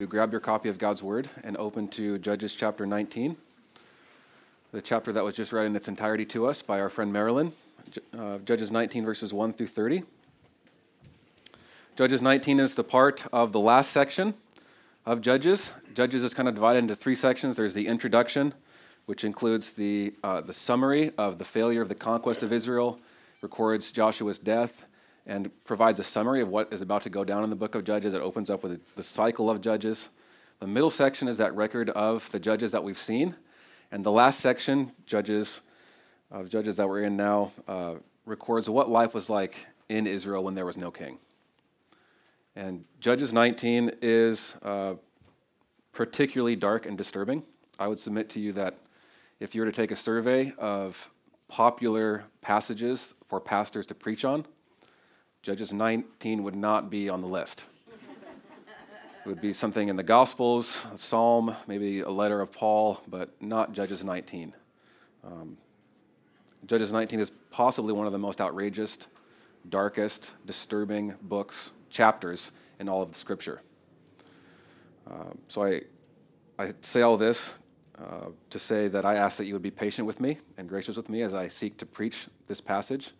You grab your copy of God's Word and open to Judges chapter 19, the chapter that was just read in its entirety to us by our friend Marilyn. Uh, Judges 19, verses 1 through 30. Judges 19 is the part of the last section of Judges. Judges is kind of divided into three sections. There's the introduction, which includes the, uh, the summary of the failure of the conquest of Israel, records Joshua's death, and provides a summary of what is about to go down in the book of Judges. It opens up with the cycle of Judges. The middle section is that record of the judges that we've seen. And the last section, Judges, of Judges that we're in now, uh, records what life was like in Israel when there was no king. And Judges 19 is uh, particularly dark and disturbing. I would submit to you that if you were to take a survey of popular passages for pastors to preach on, Judges 19 would not be on the list. it would be something in the Gospels, a psalm, maybe a letter of Paul, but not Judges 19. Um, Judges 19 is possibly one of the most outrageous, darkest, disturbing books, chapters in all of the Scripture. Uh, so I, I say all this uh, to say that I ask that you would be patient with me and gracious with me as I seek to preach this passage.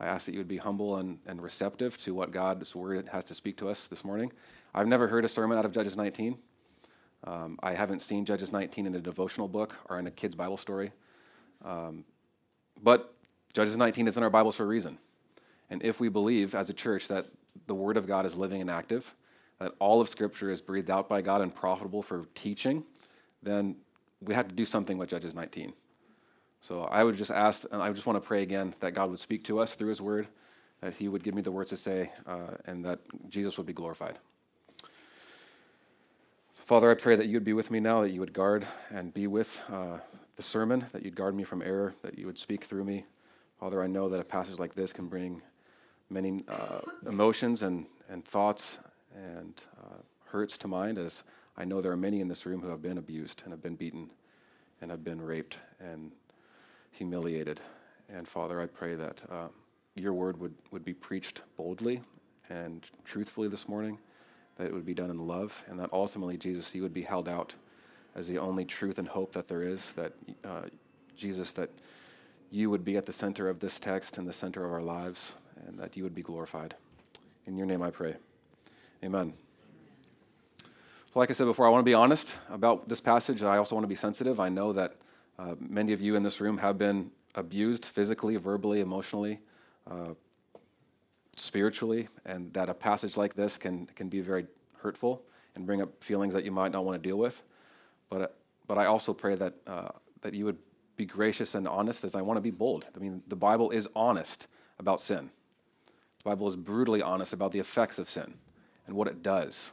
I ask that you would be humble and, and receptive to what God's word has to speak to us this morning. I've never heard a sermon out of Judges 19. Um, I haven't seen Judges 19 in a devotional book or in a kid's Bible story. Um, but Judges 19 is in our Bibles for a reason. And if we believe as a church that the Word of God is living and active, that all of Scripture is breathed out by God and profitable for teaching, then we have to do something with Judges 19. So I would just ask, and I just want to pray again that God would speak to us through His Word, that He would give me the words to say, uh, and that Jesus would be glorified. So Father, I pray that you would be with me now, that you would guard and be with uh, the sermon, that you'd guard me from error, that you would speak through me. Father, I know that a passage like this can bring many uh, emotions and, and thoughts and uh, hurts to mind, as I know there are many in this room who have been abused and have been beaten and have been raped and humiliated. And Father, I pray that uh, your word would, would be preached boldly and truthfully this morning, that it would be done in love, and that ultimately, Jesus, you would be held out as the only truth and hope that there is, that uh, Jesus, that you would be at the center of this text and the center of our lives, and that you would be glorified. In your name I pray. Amen. So, like I said before, I want to be honest about this passage. And I also want to be sensitive. I know that uh, many of you in this room have been abused physically, verbally, emotionally, uh, spiritually, and that a passage like this can, can be very hurtful and bring up feelings that you might not want to deal with. But, uh, but I also pray that, uh, that you would be gracious and honest as I want to be bold. I mean, the Bible is honest about sin. The Bible is brutally honest about the effects of sin and what it does.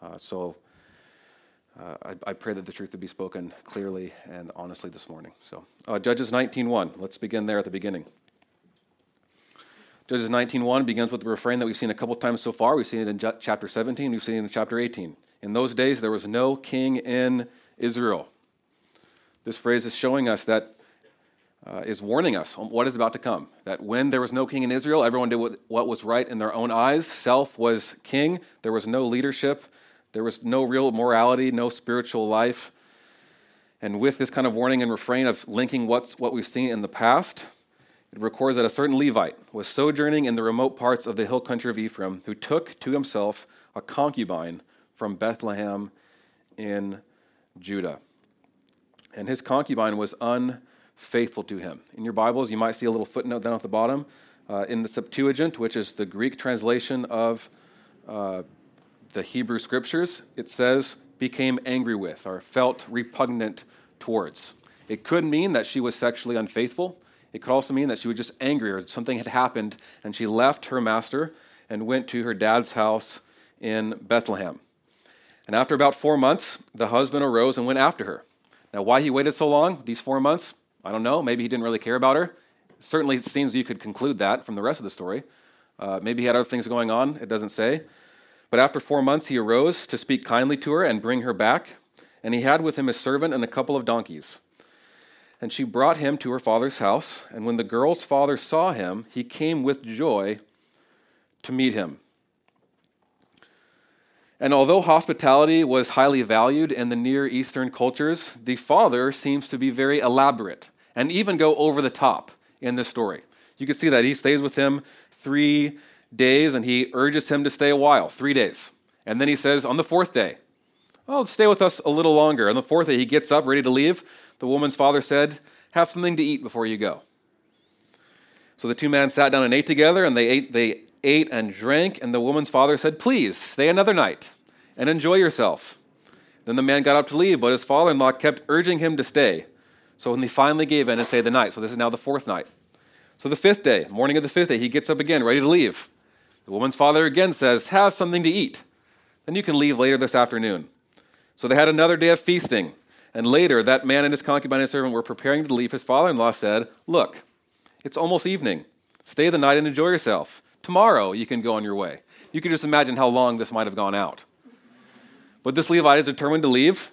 Uh, so uh, I, I, pray that the truth would be spoken clearly and honestly this morning. So, uh, Judges 19.1, let's begin there at the beginning. Judges 19.1 begins with the refrain that we've seen a couple times so far. We've seen it in ju- chapter 17, we've seen it in chapter 18. In those days, there was no king in Israel. This phrase is showing us that, uh, is warning us on what is about to come. That when there was no king in Israel, everyone did what, what was right in their own eyes. Self was king, there was no leadership there was no real morality, no spiritual life. And with this kind of warning and refrain of linking what's, what we've seen in the past, it records that a certain Levite was sojourning in the remote parts of the hill country of Ephraim, who took to himself a concubine from Bethlehem in Judah. And his concubine was unfaithful to him. In your Bibles, you might see a little footnote down at the bottom. Uh, in the Septuagint, which is the Greek translation of uh, the Hebrew scriptures, it says, became angry with or felt repugnant towards. It could mean that she was sexually unfaithful. It could also mean that she was just angry or something had happened and she left her master and went to her dad's house in Bethlehem. And after about four months, the husband arose and went after her. Now, why he waited so long, these four months, I don't know. Maybe he didn't really care about her. Certainly, it seems you could conclude that from the rest of the story. Uh, maybe he had other things going on, it doesn't say. But after four months, he arose to speak kindly to her and bring her back. And he had with him a servant and a couple of donkeys. And she brought him to her father's house. And when the girl's father saw him, he came with joy to meet him. And although hospitality was highly valued in the Near Eastern cultures, the father seems to be very elaborate and even go over the top in this story. You can see that he stays with him three days and he urges him to stay a while, three days. And then he says, on the fourth day, Oh, stay with us a little longer. On the fourth day, he gets up, ready to leave. The woman's father said, Have something to eat before you go. So the two men sat down and ate together, and they ate, they ate and drank. And the woman's father said, Please, stay another night and enjoy yourself. Then the man got up to leave, but his father in law kept urging him to stay. So when he finally gave in and stayed the night, so this is now the fourth night. So the fifth day, morning of the fifth day, he gets up again, ready to leave. The woman's father again says, Have something to eat. Then you can leave later this afternoon. So they had another day of feasting. And later, that man and his concubine and servant were preparing to leave. His father in law said, Look, it's almost evening. Stay the night and enjoy yourself. Tomorrow you can go on your way. You can just imagine how long this might have gone out. But this Levite is determined to leave.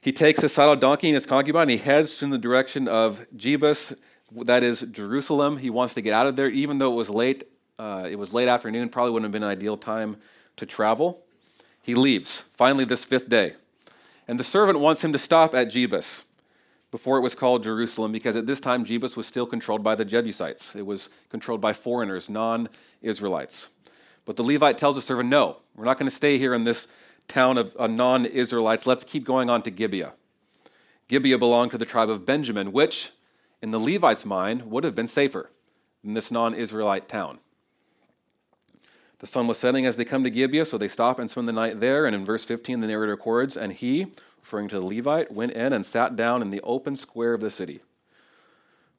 He takes his saddle donkey and his concubine, and he heads in the direction of Jebus, that is Jerusalem. He wants to get out of there, even though it was late. Uh, it was late afternoon, probably wouldn't have been an ideal time to travel. He leaves, finally, this fifth day. And the servant wants him to stop at Jebus before it was called Jerusalem, because at this time Jebus was still controlled by the Jebusites. It was controlled by foreigners, non Israelites. But the Levite tells the servant, No, we're not going to stay here in this town of uh, non Israelites. Let's keep going on to Gibeah. Gibeah belonged to the tribe of Benjamin, which, in the Levite's mind, would have been safer than this non Israelite town. The sun was setting as they come to Gibeah, so they stop and spend the night there. And in verse 15, the narrator records, And he, referring to the Levite, went in and sat down in the open square of the city.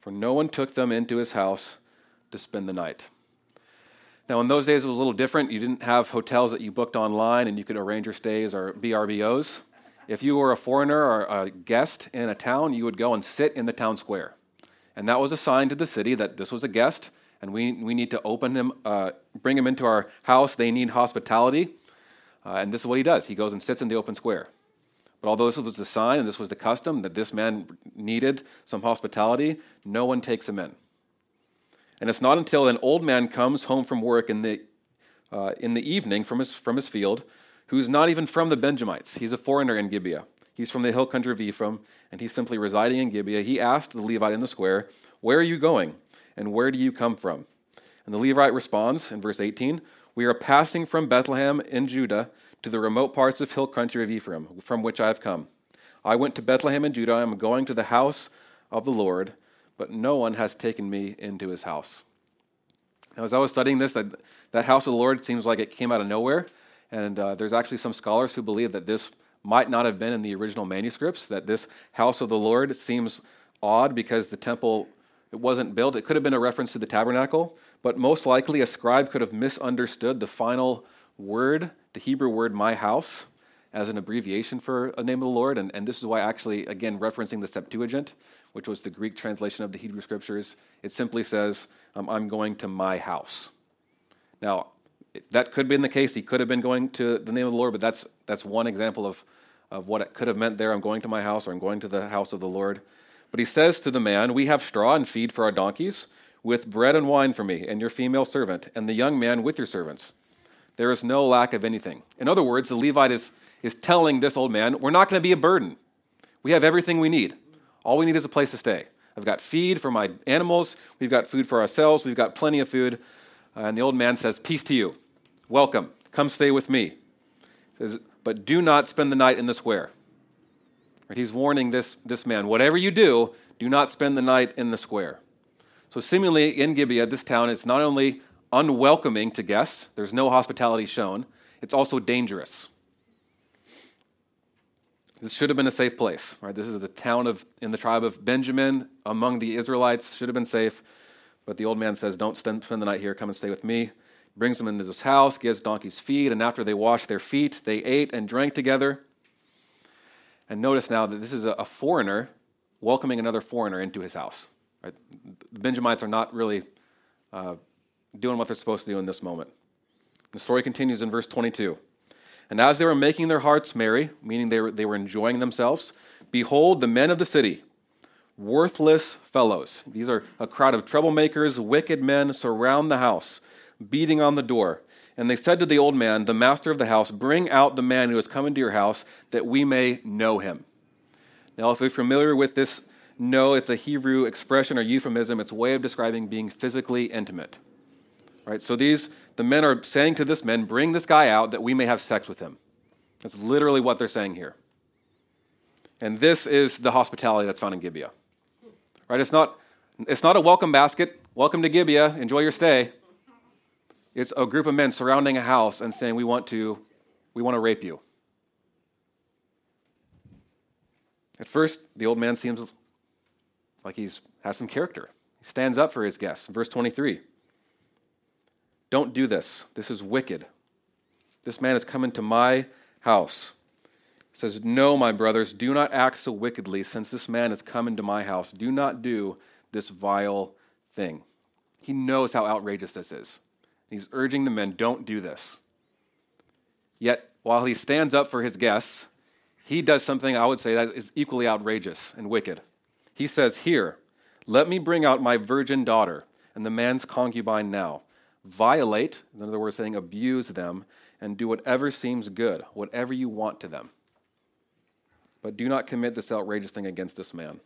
For no one took them into his house to spend the night. Now, in those days, it was a little different. You didn't have hotels that you booked online and you could arrange your stays or VRBOs. If you were a foreigner or a guest in a town, you would go and sit in the town square. And that was a sign to the city that this was a guest and we, we need to open him, uh, bring them into our house. They need hospitality. Uh, and this is what he does he goes and sits in the open square. But although this was the sign and this was the custom that this man needed some hospitality, no one takes him in. And it's not until an old man comes home from work in the, uh, in the evening from his, from his field, who's not even from the Benjamites. He's a foreigner in Gibeah. He's from the hill country of Ephraim, and he's simply residing in Gibeah. He asked the Levite in the square, Where are you going? And where do you come from? And the Levite responds in verse 18 We are passing from Bethlehem in Judah to the remote parts of hill country of Ephraim, from which I have come. I went to Bethlehem in Judah. I am going to the house of the Lord but no one has taken me into his house. Now, as I was studying this, that, that house of the Lord seems like it came out of nowhere. And uh, there's actually some scholars who believe that this might not have been in the original manuscripts, that this house of the Lord seems odd because the temple it wasn't built. It could have been a reference to the tabernacle, but most likely a scribe could have misunderstood the final word, the Hebrew word my house, as an abbreviation for a name of the Lord. And, and this is why, actually, again, referencing the Septuagint, which was the Greek translation of the Hebrew scriptures, it simply says, um, I'm going to my house. Now, that could have been the case. He could have been going to the name of the Lord, but that's, that's one example of, of what it could have meant there. I'm going to my house or I'm going to the house of the Lord. But he says to the man, We have straw and feed for our donkeys, with bread and wine for me and your female servant, and the young man with your servants. There is no lack of anything. In other words, the Levite is, is telling this old man, We're not going to be a burden. We have everything we need. All we need is a place to stay. I've got feed for my animals. We've got food for ourselves. We've got plenty of food. Uh, and the old man says, Peace to you. Welcome. Come stay with me. He says, But do not spend the night in the square. Right? He's warning this, this man whatever you do, do not spend the night in the square. So, seemingly in Gibeah, this town, it's not only unwelcoming to guests, there's no hospitality shown, it's also dangerous. This should have been a safe place. Right? This is the town of in the tribe of Benjamin among the Israelites. Should have been safe. But the old man says, Don't spend the night here, come and stay with me. Brings them into his house, gives donkeys feed, and after they washed their feet, they ate and drank together. And notice now that this is a foreigner welcoming another foreigner into his house. Right? The Benjamites are not really uh, doing what they're supposed to do in this moment. The story continues in verse 22. And as they were making their hearts merry, meaning they were, they were enjoying themselves, behold, the men of the city, worthless fellows, these are a crowd of troublemakers, wicked men, surround the house, beating on the door. And they said to the old man, the master of the house, Bring out the man who has come into your house, that we may know him. Now, if you're familiar with this, know it's a Hebrew expression or euphemism. It's a way of describing being physically intimate. Right? So these the men are saying to this man, Bring this guy out that we may have sex with him. That's literally what they're saying here. And this is the hospitality that's found in Gibeah. Right? It's not, it's not a welcome basket. Welcome to Gibeah. Enjoy your stay. It's a group of men surrounding a house and saying, We want to, we want to rape you. At first, the old man seems like he's has some character. He stands up for his guests. Verse 23. Don't do this. This is wicked. This man has come into my house. He says, No, my brothers, do not act so wickedly, since this man has come into my house. Do not do this vile thing. He knows how outrageous this is. He's urging the men, don't do this. Yet, while he stands up for his guests, he does something I would say that is equally outrageous and wicked. He says, Here, let me bring out my virgin daughter and the man's concubine now. Violate, in other words, saying abuse them, and do whatever seems good, whatever you want to them. But do not commit this outrageous thing against this man.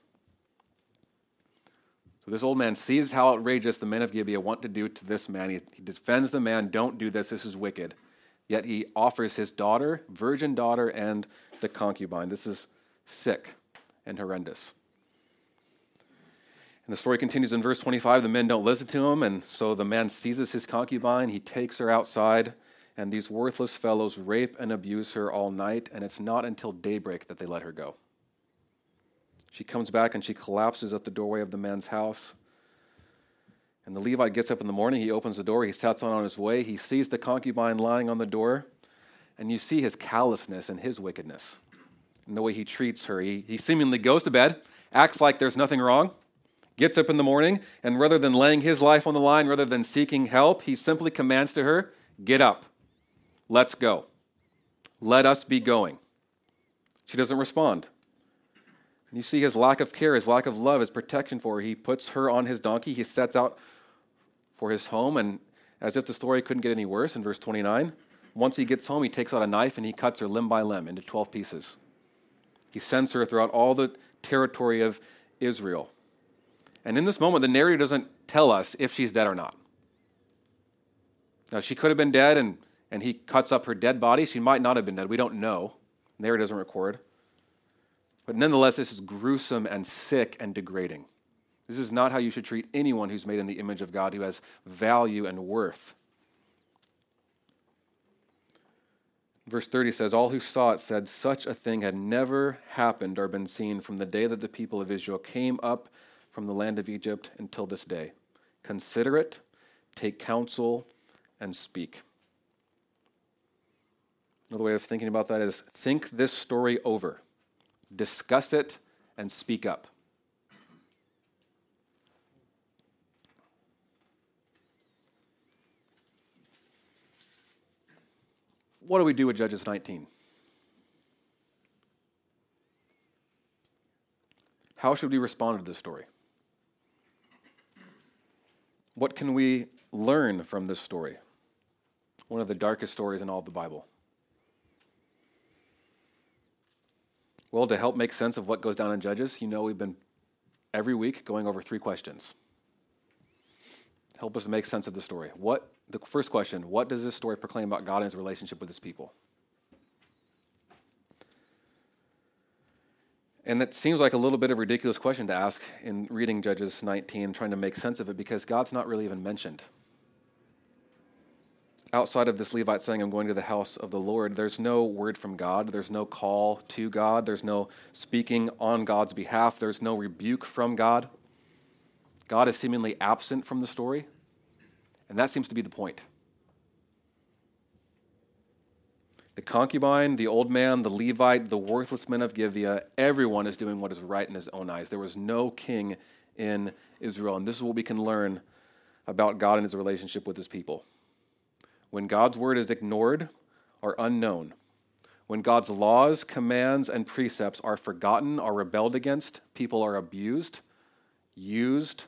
So this old man sees how outrageous the men of Gibeah want to do to this man. He, he defends the man, don't do this, this is wicked. Yet he offers his daughter, virgin daughter, and the concubine. This is sick and horrendous. And the story continues in verse 25. The men don't listen to him, and so the man seizes his concubine. He takes her outside, and these worthless fellows rape and abuse her all night, and it's not until daybreak that they let her go. She comes back and she collapses at the doorway of the man's house. And the Levite gets up in the morning. He opens the door. He sets on on his way. He sees the concubine lying on the door. And you see his callousness and his wickedness and the way he treats her. He, he seemingly goes to bed, acts like there's nothing wrong, gets up in the morning, and rather than laying his life on the line, rather than seeking help, he simply commands to her, Get up. Let's go. Let us be going. She doesn't respond. And you see his lack of care, his lack of love, his protection for her. He puts her on his donkey. He sets out for his home. And as if the story couldn't get any worse, in verse 29, once he gets home, he takes out a knife and he cuts her limb by limb into 12 pieces. He sends her throughout all the territory of Israel. And in this moment, the narrator doesn't tell us if she's dead or not. Now, she could have been dead, and, and he cuts up her dead body. She might not have been dead. We don't know. The narrator doesn't record. But nonetheless, this is gruesome and sick and degrading. This is not how you should treat anyone who's made in the image of God, who has value and worth. Verse 30 says, All who saw it said, Such a thing had never happened or been seen from the day that the people of Israel came up from the land of Egypt until this day. Consider it, take counsel, and speak. Another way of thinking about that is think this story over discuss it, and speak up. What do we do with Judges 19? How should we respond to this story? What can we learn from this story? One of the darkest stories in all of the Bible. Well, to help make sense of what goes down in Judges, you know we've been every week going over three questions. Help us make sense of the story. What the first question, what does this story proclaim about God and his relationship with his people? And that seems like a little bit of a ridiculous question to ask in reading Judges 19, trying to make sense of it, because God's not really even mentioned outside of this Levite saying, I'm going to the house of the Lord, there's no word from God. There's no call to God. There's no speaking on God's behalf. There's no rebuke from God. God is seemingly absent from the story. And that seems to be the point. The concubine, the old man, the Levite, the worthless men of Gibeah, everyone is doing what is right in his own eyes. There was no king in Israel. And this is what we can learn about God and his relationship with his people when God's word is ignored or unknown, when God's laws, commands, and precepts are forgotten or rebelled against, people are abused, used,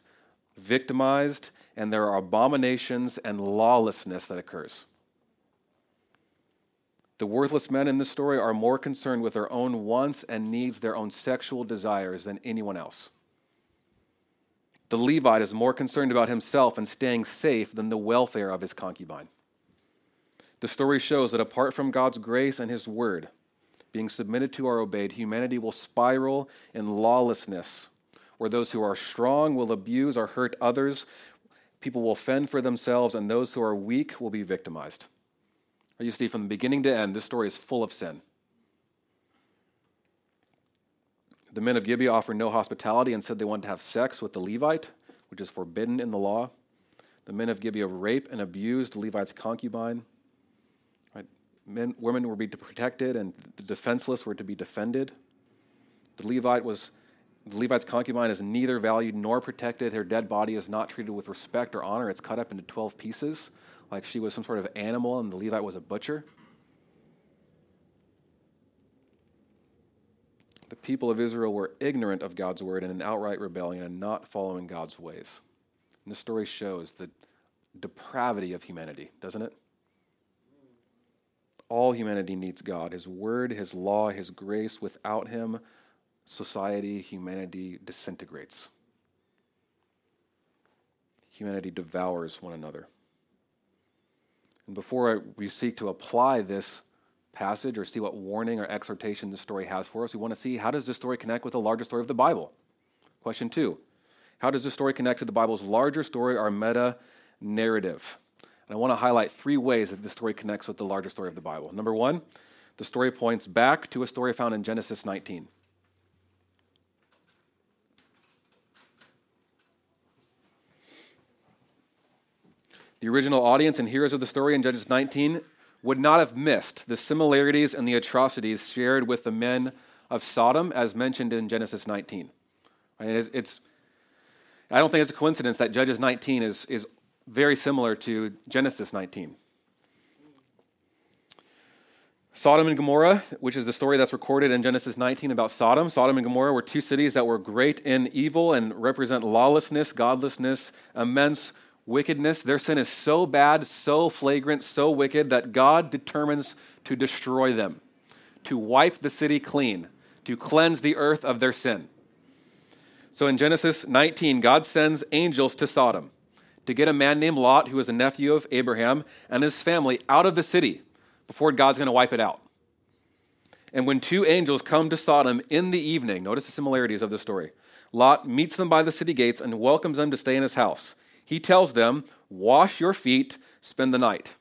victimized, and there are abominations and lawlessness that occurs. The worthless men in this story are more concerned with their own wants and needs, their own sexual desires, than anyone else. The Levite is more concerned about himself and staying safe than the welfare of his concubine. The story shows that apart from God's grace and his word being submitted to or obeyed, humanity will spiral in lawlessness, where those who are strong will abuse or hurt others, people will fend for themselves, and those who are weak will be victimized. You see, from the beginning to end, this story is full of sin. The men of Gibeah offered no hospitality and said they wanted to have sex with the Levite, which is forbidden in the law. The men of Gibeah raped and abused the Levite's concubine. Men, women were to be protected, and the defenseless were to be defended. The Levite was the Levite's concubine is neither valued nor protected. Her dead body is not treated with respect or honor. It's cut up into 12 pieces like she was some sort of animal and the Levite was a butcher. The people of Israel were ignorant of God's word in outright rebellion and not following God's ways. And the story shows the depravity of humanity, doesn't it? All humanity needs God, His word, His law, His grace. Without Him, society, humanity disintegrates. Humanity devours one another. And before we seek to apply this passage or see what warning or exhortation this story has for us, we want to see how does this story connect with the larger story of the Bible? Question two How does this story connect to the Bible's larger story, our meta narrative? And I want to highlight three ways that this story connects with the larger story of the Bible. Number one, the story points back to a story found in Genesis 19. The original audience and hearers of the story in Judges 19 would not have missed the similarities and the atrocities shared with the men of Sodom as mentioned in Genesis 19. it's, I don't think it's a coincidence that Judges 19 is, is very similar to Genesis 19. Sodom and Gomorrah, which is the story that's recorded in Genesis 19 about Sodom. Sodom and Gomorrah were two cities that were great in evil and represent lawlessness, godlessness, immense wickedness. Their sin is so bad, so flagrant, so wicked that God determines to destroy them, to wipe the city clean, to cleanse the earth of their sin. So in Genesis 19, God sends angels to Sodom to get a man named Lot, who was a nephew of Abraham, and his family out of the city before God's going to wipe it out. And when two angels come to Sodom in the evening, notice the similarities of the story. Lot meets them by the city gates and welcomes them to stay in his house he tells them, Wash your feet, spend the night.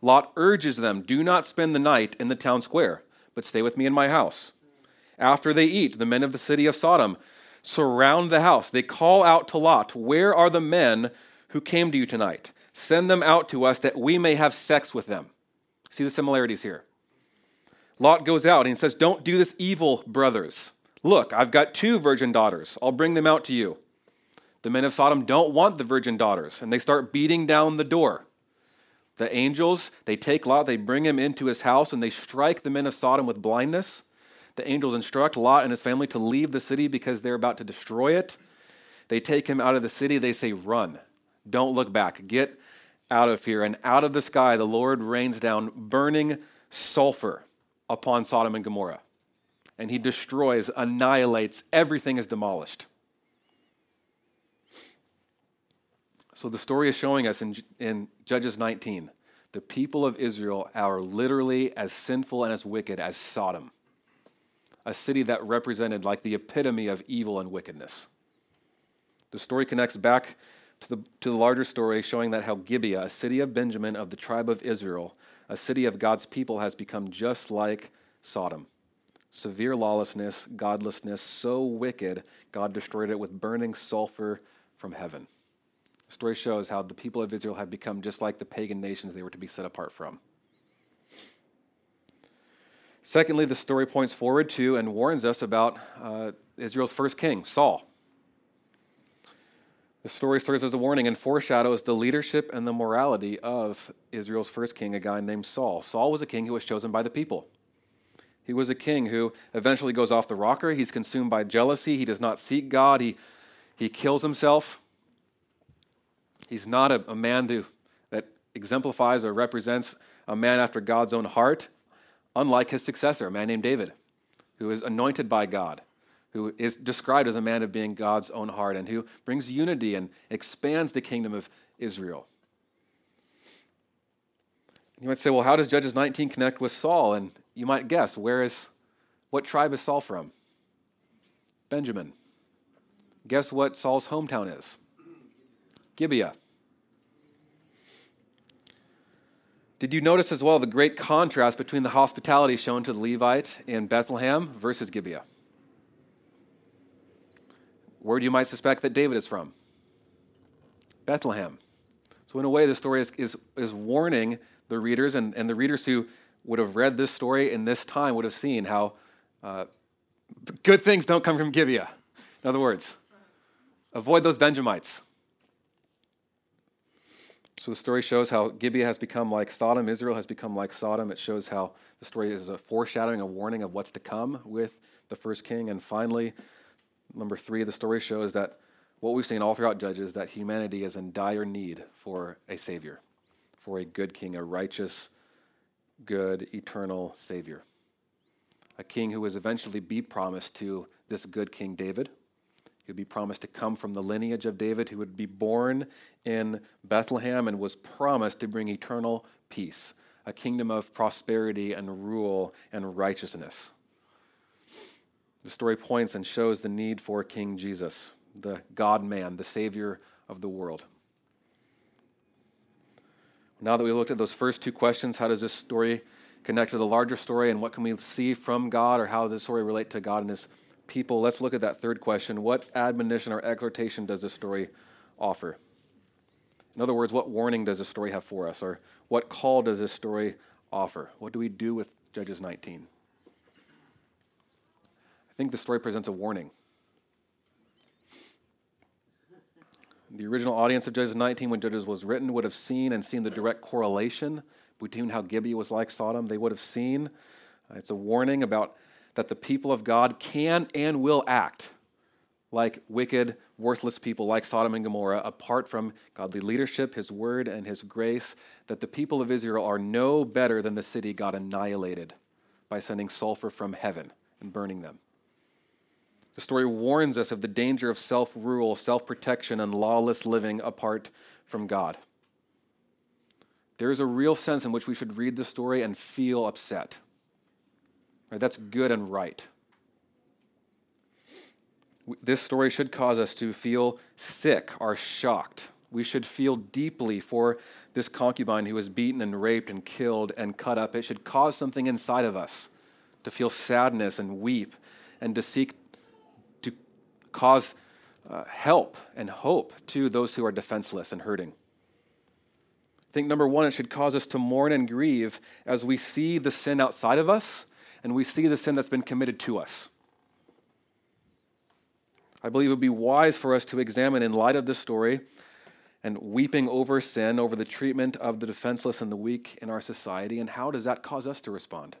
Lot urges them, Do not spend the night in the town square, but stay with me in my house. After they eat, the men of the city of Sodom surround the house. They call out to Lot, Where are the men who came to you tonight? Send them out to us that we may have sex with them. See the similarities here. Lot goes out and says, Don't do this evil, brothers. Look, I've got two virgin daughters. I'll bring them out to you. The men of Sodom don't want the virgin daughters, and they start beating down the door. The angels, they take Lot, they bring him into his house, and they strike the men of Sodom with blindness. The angels instruct Lot and his family to leave the city because they're about to destroy it. They take him out of the city. They say, Run. Don't look back. Get out of here. And out of the sky, the Lord rains down burning sulfur upon Sodom and Gomorrah. And he destroys, annihilates, everything is demolished. So the story is showing us in, in Judges 19 the people of Israel are literally as sinful and as wicked as Sodom, a city that represented like the epitome of evil and wickedness. The story connects back to the, to the larger story, showing that how Gibeah, a city of Benjamin of the tribe of Israel, a city of God's people, has become just like Sodom. Severe lawlessness, godlessness, so wicked, God destroyed it with burning sulfur from heaven. The story shows how the people of Israel have become just like the pagan nations they were to be set apart from. Secondly, the story points forward to and warns us about uh, Israel's first king, Saul. The story serves as a warning and foreshadows the leadership and the morality of Israel's first king, a guy named Saul. Saul was a king who was chosen by the people. He was a king who eventually goes off the rocker. He's consumed by jealousy. He does not seek God. He, he kills himself. He's not a, a man to, that exemplifies or represents a man after God's own heart. unlike his successor, a man named David, who is anointed by God, who is described as a man of being God's own heart, and who brings unity and expands the kingdom of Israel. You might say, well, how does Judges 19 connect with Saul? And you might guess, where is, what tribe is Saul from? Benjamin. Guess what Saul's hometown is? Gibeah. Did you notice as well the great contrast between the hospitality shown to the Levite in Bethlehem versus Gibeah? Where you might suspect that David is from? Bethlehem. So, in a way, the story is, is, is warning the readers, and, and the readers who would have read this story in this time would have seen how uh, good things don't come from Gibeah. In other words, avoid those Benjamites. So the story shows how Gibeah has become like Sodom, Israel has become like Sodom. It shows how the story is a foreshadowing, a warning of what's to come with the first king. And finally, number three, the story shows that what we've seen all throughout Judges, is that humanity is in dire need for a Savior, for a good king, a righteous, good, eternal Savior. A king who was eventually be promised to this good King David he would be promised to come from the lineage of David, who would be born in Bethlehem and was promised to bring eternal peace, a kingdom of prosperity and rule and righteousness. The story points and shows the need for King Jesus, the God man, the Savior of the world. Now that we looked at those first two questions, how does this story connect to the larger story, and what can we see from God, or how does this story relate to God and His people, let's look at that third question. What admonition or exhortation does this story offer? In other words, what warning does this story have for us? Or what call does this story offer? What do we do with Judges 19? I think the story presents a warning. The original audience of Judges 19, when Judges was written, would have seen and seen the direct correlation between how Gibeah was like Sodom. They would have seen. Uh, it's a warning about that the people of God can and will act like wicked, worthless people like Sodom and Gomorrah, apart from godly leadership, His word, and His grace, that the people of Israel are no better than the city God annihilated by sending sulfur from heaven and burning them. The story warns us of the danger of self rule, self protection, and lawless living apart from God. There is a real sense in which we should read the story and feel upset Right? That's good and right. This story should cause us to feel sick or shocked. We should feel deeply for this concubine who was beaten and raped and killed and cut up. It should cause something inside of us to feel sadness and weep and to seek cause uh, help and hope to those who are defenseless and hurting. I think number one, it should cause us to mourn and grieve as we see the sin outside of us and we see the sin that's been committed to us. I believe it would be wise for us to examine, in light of this story, and weeping over sin, over the treatment of the defenseless and the weak in our society, and how does that cause us to respond?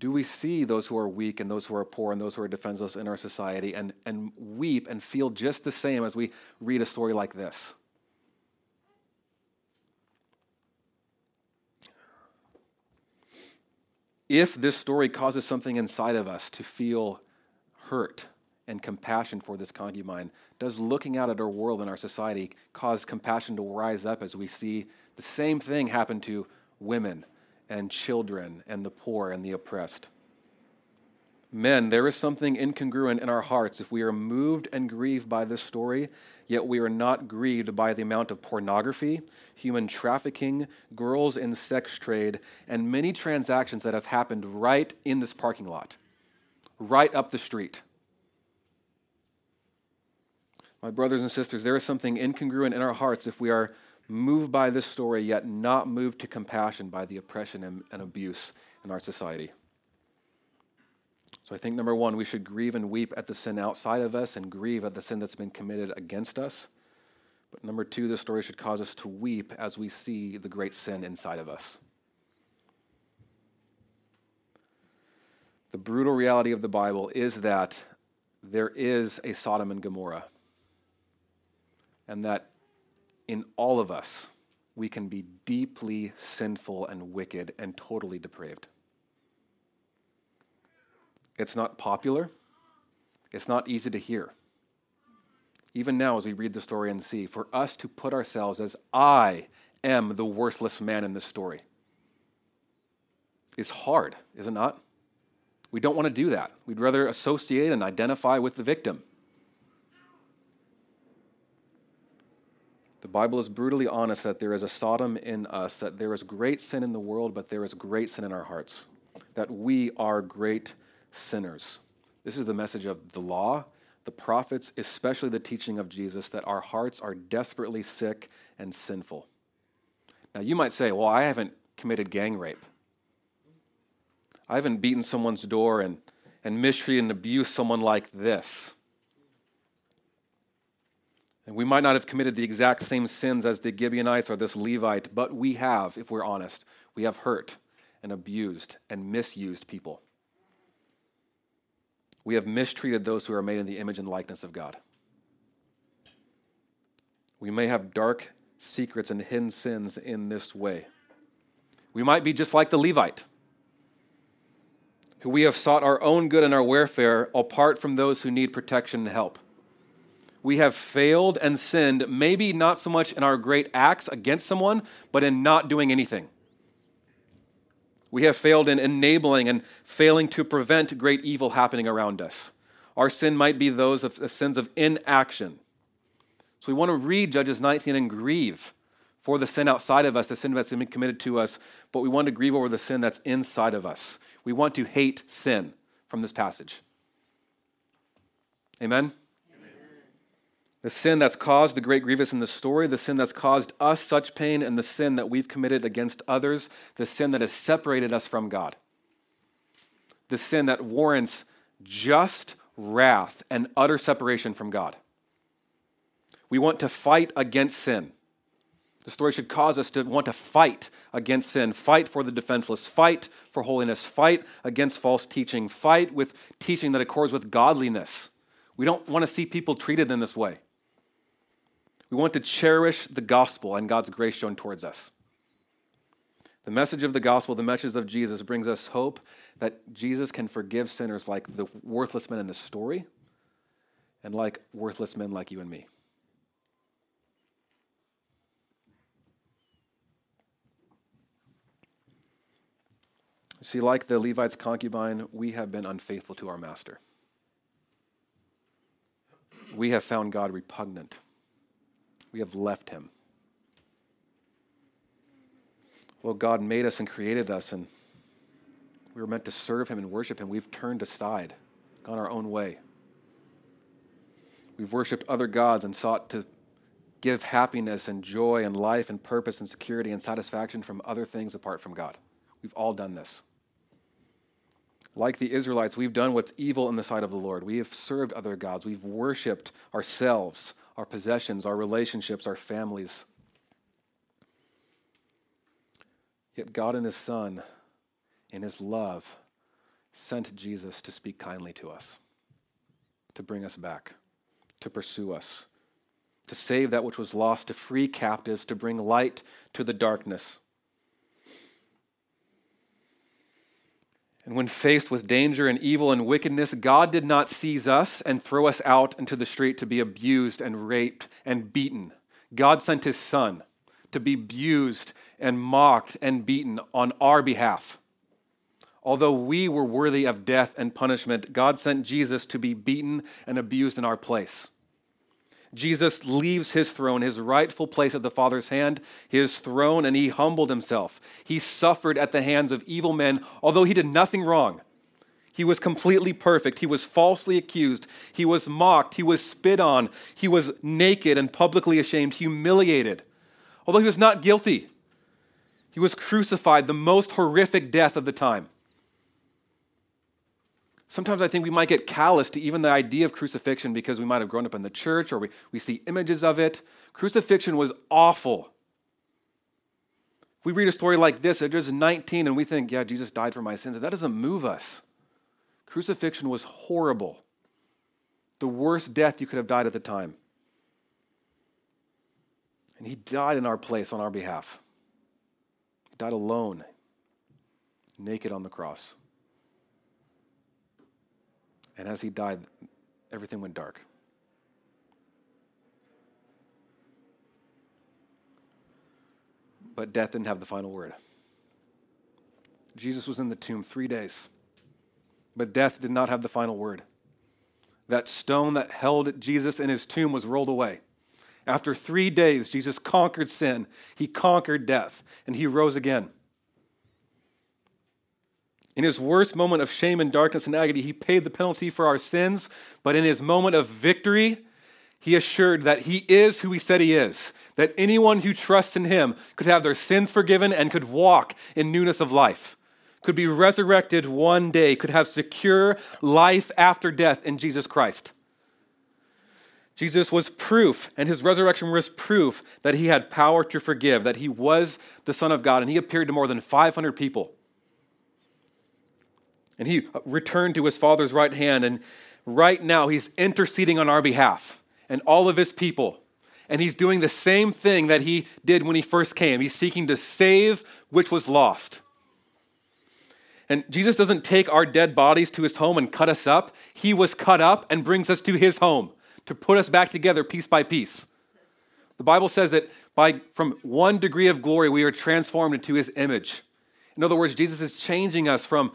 Do we see those who are weak and those who are poor and those who are defenseless in our society and, and weep and feel just the same as we read a story like this? if this story causes something inside of us to feel hurt and compassion for this concubine, does looking out at our world and our society cause compassion to rise up as we see the same thing happen to women and children and the poor and the oppressed? Men, there is something incongruent in our hearts if we are moved and grieved by this story, yet we are not grieved by the amount of pornography, human trafficking, girls in sex trade, and many transactions that have happened right in this parking lot, right up the street. My brothers and sisters, there is something incongruent in our hearts if we are moved by this story, yet not moved to compassion by the oppression and, and abuse in our society. So I think number one, we should grieve and weep at the sin outside of us and grieve at the sin that's been committed against us. But number two, this story should cause us to weep as we see the great sin inside of us. The brutal reality of the Bible is that there is a Sodom and Gomorrah. And that in all of us, we can be deeply sinful and wicked and totally depraved. It's not popular, it's not easy to hear. Even now, as we read the story and see, for us to put ourselves as I am the worthless man in this story is hard, is it not? We don't want to do that. We'd rather associate and identify with the victim. The Bible is brutally honest that there is a Sodom in us, that there is great sin in the world, but there is great sin in our hearts, that we are great sinners. This is the message of the law, the prophets, especially the teaching of Jesus, that our hearts are desperately sick and sinful. Now, you might say, well, I haven't committed gang rape. I haven't beaten someone's door and, and mistreated and abused someone like this. And we might not have committed the exact same sins as the Gibeonites or this Levite, but we have, if we're honest, we have hurt and abused and misused people. We have mistreated those who are made in the image and likeness of God. We may have dark secrets and hidden sins in this way. We might be just like the Levite, who we have sought our own good and our welfare apart from those who need protection and help we have failed and sinned, maybe not so much in our great acts against someone, but in not doing anything. We have failed in enabling and failing to prevent great evil happening around us. Our sin might be those of, of sins of inaction. So we want to read Judges 19 and grieve for the sin outside of us, the sin that's been committed to us, but we want to grieve over the sin that's inside of us. We want to hate sin from this passage. Amen? The sin that's caused the great grievous in the story, the sin that's caused us such pain, and the sin that we've committed against others, the sin that has separated us from God. The sin that warrants just wrath and utter separation from God. We want to fight against sin. The story should cause us to want to fight against sin, fight for the defenseless, fight for holiness, fight against false teaching, fight with teaching that accords with godliness. We don't want to see people treated in this way. We want to cherish the gospel and God's grace shown towards us. The message of the gospel, the message of Jesus, brings us hope that Jesus can forgive sinners like the worthless men in the story and like worthless men like you and me. See, like the Levite's concubine, we have been unfaithful to our master. We have found God repugnant we have left him. Well, God made us and created us, and we were meant to serve him and worship him. We've turned aside, gone our own way. We've worshiped other gods and sought to give happiness and joy and life and purpose and security and satisfaction from other things apart from God. We've all done this. Like the Israelites, we've done what's evil in the sight of the Lord. We have served other gods. We've worshiped ourselves our possessions, our relationships, our families. Yet God and His Son, in His love, sent Jesus to speak kindly to us, to bring us back, to pursue us, to save that which was lost, to free captives, to bring light to the darkness. And when faced with danger and evil and wickedness, God did not seize us and throw us out into the street to be abused and raped and beaten. God sent his son to be abused and mocked and beaten on our behalf. Although we were worthy of death and punishment, God sent Jesus to be beaten and abused in our place. Jesus leaves his throne, his rightful place at the Father's hand, his throne, and he humbled himself. He suffered at the hands of evil men, although he did nothing wrong. He was completely perfect. He was falsely accused. He was mocked. He was spit on. He was naked and publicly ashamed, humiliated. Although he was not guilty, he was crucified, the most horrific death of the time. Sometimes I think we might get callous to even the idea of crucifixion because we might have grown up in the church or we, we see images of it. Crucifixion was awful. If we read a story like this at Judges 19 and we think, yeah, Jesus died for my sins, and that doesn't move us. Crucifixion was horrible. The worst death you could have died at the time. And he died in our place on our behalf. He died alone, naked on the cross. And as he died, everything went dark. But death didn't have the final word. Jesus was in the tomb three days, but death did not have the final word. That stone that held Jesus in his tomb was rolled away. After three days, Jesus conquered sin, he conquered death, and he rose again. In his worst moment of shame and darkness and agony, he paid the penalty for our sins, but in his moment of victory, he assured that he is who he said he is, that anyone who trusts in him could have their sins forgiven and could walk in newness of life, could be resurrected one day, could have secure life after death in Jesus Christ. Jesus was proof, and his resurrection was proof that he had power to forgive, that he was the Son of God, and he appeared to more than 500 people. And he returned to his Father's right hand, and right now he's interceding on our behalf and all of his people. And he's doing the same thing that he did when he first came. He's seeking to save which was lost. And Jesus doesn't take our dead bodies to his home and cut us up. He was cut up and brings us to his home to put us back together piece by piece. The Bible says that by from one degree of glory we are transformed into his image. In other words, Jesus is changing us from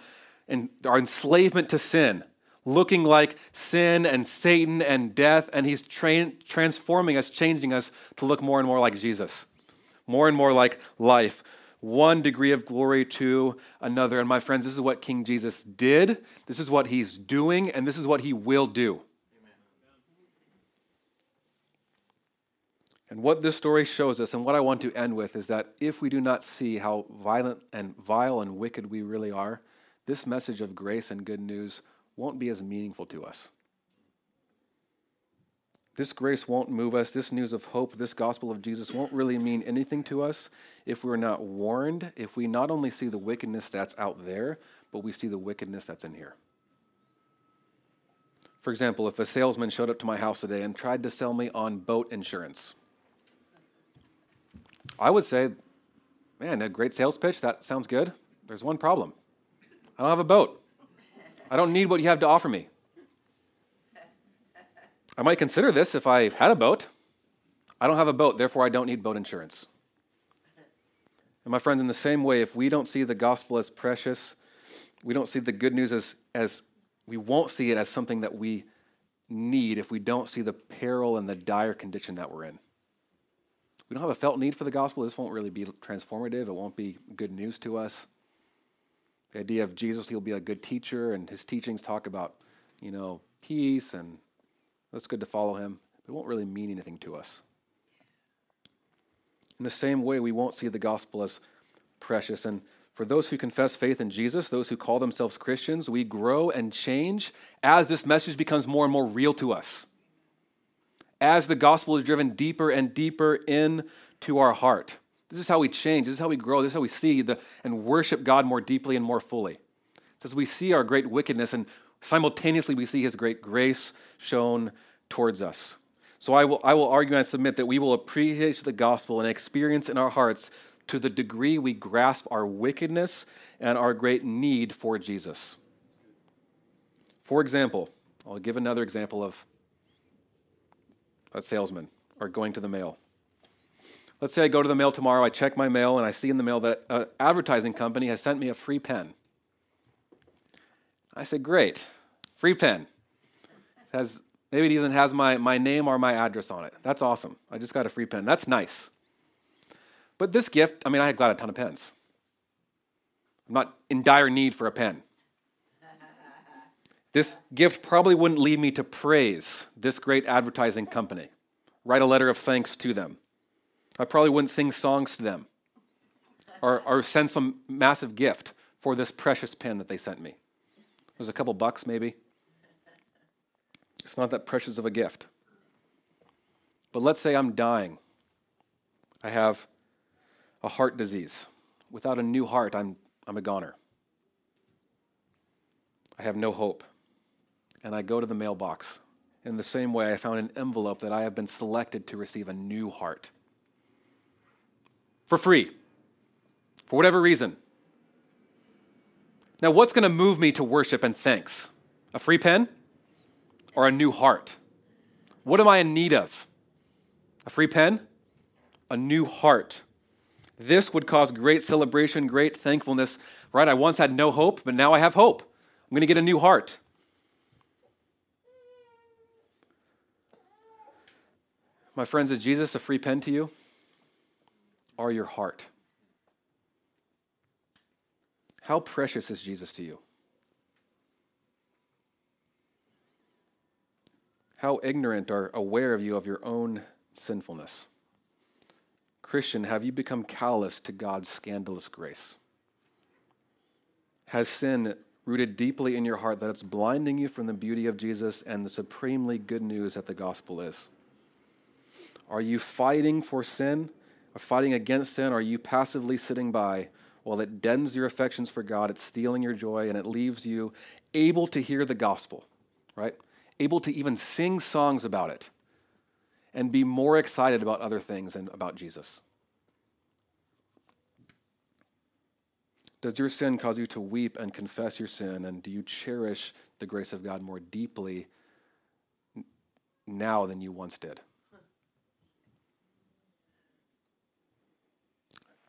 our enslavement to sin looking like sin and Satan and death, and he's tra- transforming us, changing us to look more and more like Jesus, more and more like life. One degree of glory to another. And my friends, this is what King Jesus did, this is what he's doing, and this is what he will do. And what this story shows us, and what I want to end with, is that if we do not see how violent and vile and wicked we really are, this message of grace and good news won't be as meaningful to us. This grace won't move us. This news of hope, this gospel of Jesus won't really mean anything to us if we're not warned, if we not only see the wickedness that's out there, but we see the wickedness that's in here. For example, if a salesman showed up to my house today and tried to sell me on boat insurance, I would say, man, a great sales pitch, that sounds good. There's one problem I don't have a boat. I don't need what you have to offer me. I might consider this if I had a boat. I don't have a boat, therefore, I don't need boat insurance. And my friends, in the same way, if we don't see the gospel as precious, we don't see the good news as, as we won't see it as something that we need if we don't see the peril and the dire condition that we're in. We don't have a felt need for the gospel. This won't really be transformative. It won't be good news to us. The idea of Jesus, he'll be a good teacher, and his teachings talk about, you know, peace, and that's good to follow him. But it won't really mean anything to us. In the same way, we won't see the gospel as precious. And for those who confess faith in Jesus, those who call themselves Christians, we grow and change as this message becomes more and more real to us. As the gospel is driven deeper and deeper into our heart. This is how we change. This is how we grow. This is how we see the, and worship God more deeply and more fully. As we see our great wickedness and simultaneously we see his great grace shown towards us. So I will, I will argue and submit that we will appreciate the gospel and experience in our hearts to the degree we grasp our wickedness and our great need for Jesus. For example, I'll give another example of a salesman or going to the mail. Let's say I go to the mail tomorrow, I check my mail, and I see in the mail that an advertising company has sent me a free pen. I say, Great, free pen. It has, maybe it even has my, my name or my address on it. That's awesome. I just got a free pen. That's nice. But this gift, I mean, I have got a ton of pens. I'm not in dire need for a pen. This gift probably wouldn't lead me to praise this great advertising company, write a letter of thanks to them. I probably wouldn't sing songs to them or, or send some massive gift for this precious pen that they sent me. It was a couple bucks, maybe. It's not that precious of a gift. But let's say I'm dying. I have a heart disease. Without a new heart, I'm, I'm a goner. I have no hope. And I go to the mailbox. In the same way, I found an envelope that I have been selected to receive a new heart. For free, for whatever reason. Now, what's going to move me to worship and thanks? A free pen or a new heart? What am I in need of? A free pen? A new heart. This would cause great celebration, great thankfulness, right? I once had no hope, but now I have hope. I'm going to get a new heart. My friends, is Jesus a free pen to you? Or your heart? How precious is Jesus to you? How ignorant or aware of you of your own sinfulness? Christian, have you become callous to God's scandalous grace? Has sin rooted deeply in your heart that it's blinding you from the beauty of Jesus and the supremely good news that the gospel is? Are you fighting for sin or fighting against sin? Or are you passively sitting by while it deadens your affections for God, it's stealing your joy, and it leaves you able to hear the gospel, right? Able to even sing songs about it and be more excited about other things and about Jesus. Does your sin cause you to weep and confess your sin? And do you cherish the grace of God more deeply now than you once did?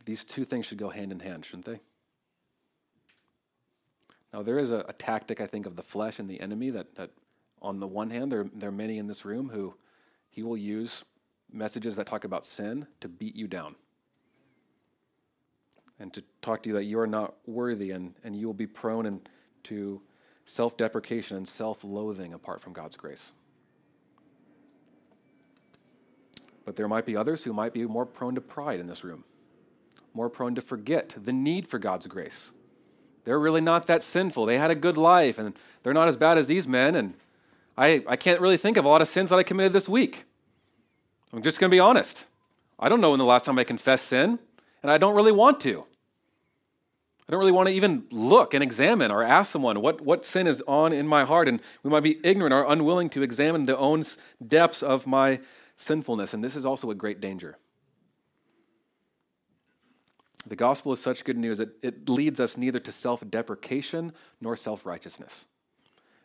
These two things should go hand in hand, shouldn't they? Now, there is a, a, tactic, I think, of the flesh and the enemy that, that on the one hand, there, there are many in this room who he will use messages that talk about sin to beat you down and to talk to you that you are not worthy and, and you will be prone and to self deprecation and self loathing apart from God's grace. But there might be others who might be more prone to pride in this room more prone to forget the need for God's grace. They're really not that sinful. They had a good life, and they're not as bad as these men. And I, I can't really think of a lot of sins that I committed this week. I'm just going to be honest. I don't know when the last time I confessed sin, and I don't really want to. I don't really want to even look and examine or ask someone what, what sin is on in my heart. And we might be ignorant or unwilling to examine the own depths of my sinfulness. And this is also a great danger. The gospel is such good news that it leads us neither to self deprecation nor self righteousness.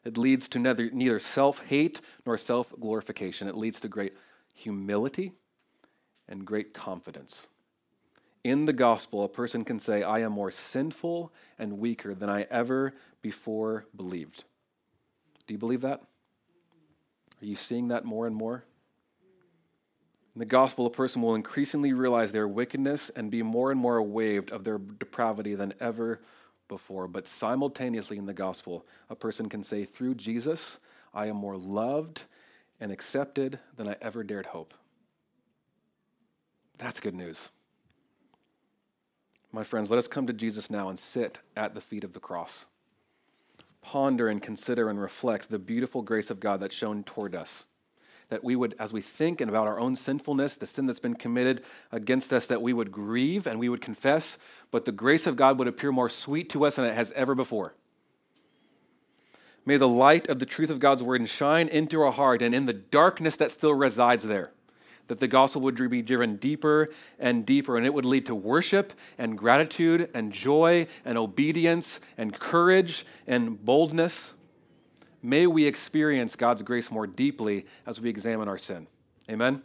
It leads to neither, neither self hate nor self glorification. It leads to great humility and great confidence. In the gospel, a person can say, I am more sinful and weaker than I ever before believed. Do you believe that? Are you seeing that more and more? In the gospel, a person will increasingly realize their wickedness and be more and more awaved of their depravity than ever before. But simultaneously in the gospel, a person can say, through Jesus, I am more loved and accepted than I ever dared hope. That's good news. My friends, let us come to Jesus now and sit at the feet of the cross. Ponder and consider and reflect the beautiful grace of God that's shown toward us that we would, as we think and about our own sinfulness, the sin that's been committed against us, that we would grieve and we would confess, but the grace of God would appear more sweet to us than it has ever before. May the light of the truth of God's word shine into our heart and in the darkness that still resides there, that the gospel would be driven deeper and deeper, and it would lead to worship and gratitude and joy and obedience and courage and boldness. May we experience God's grace more deeply as we examine our sin. Amen? Amen?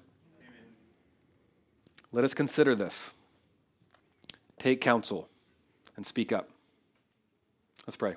Let us consider this. Take counsel and speak up. Let's pray.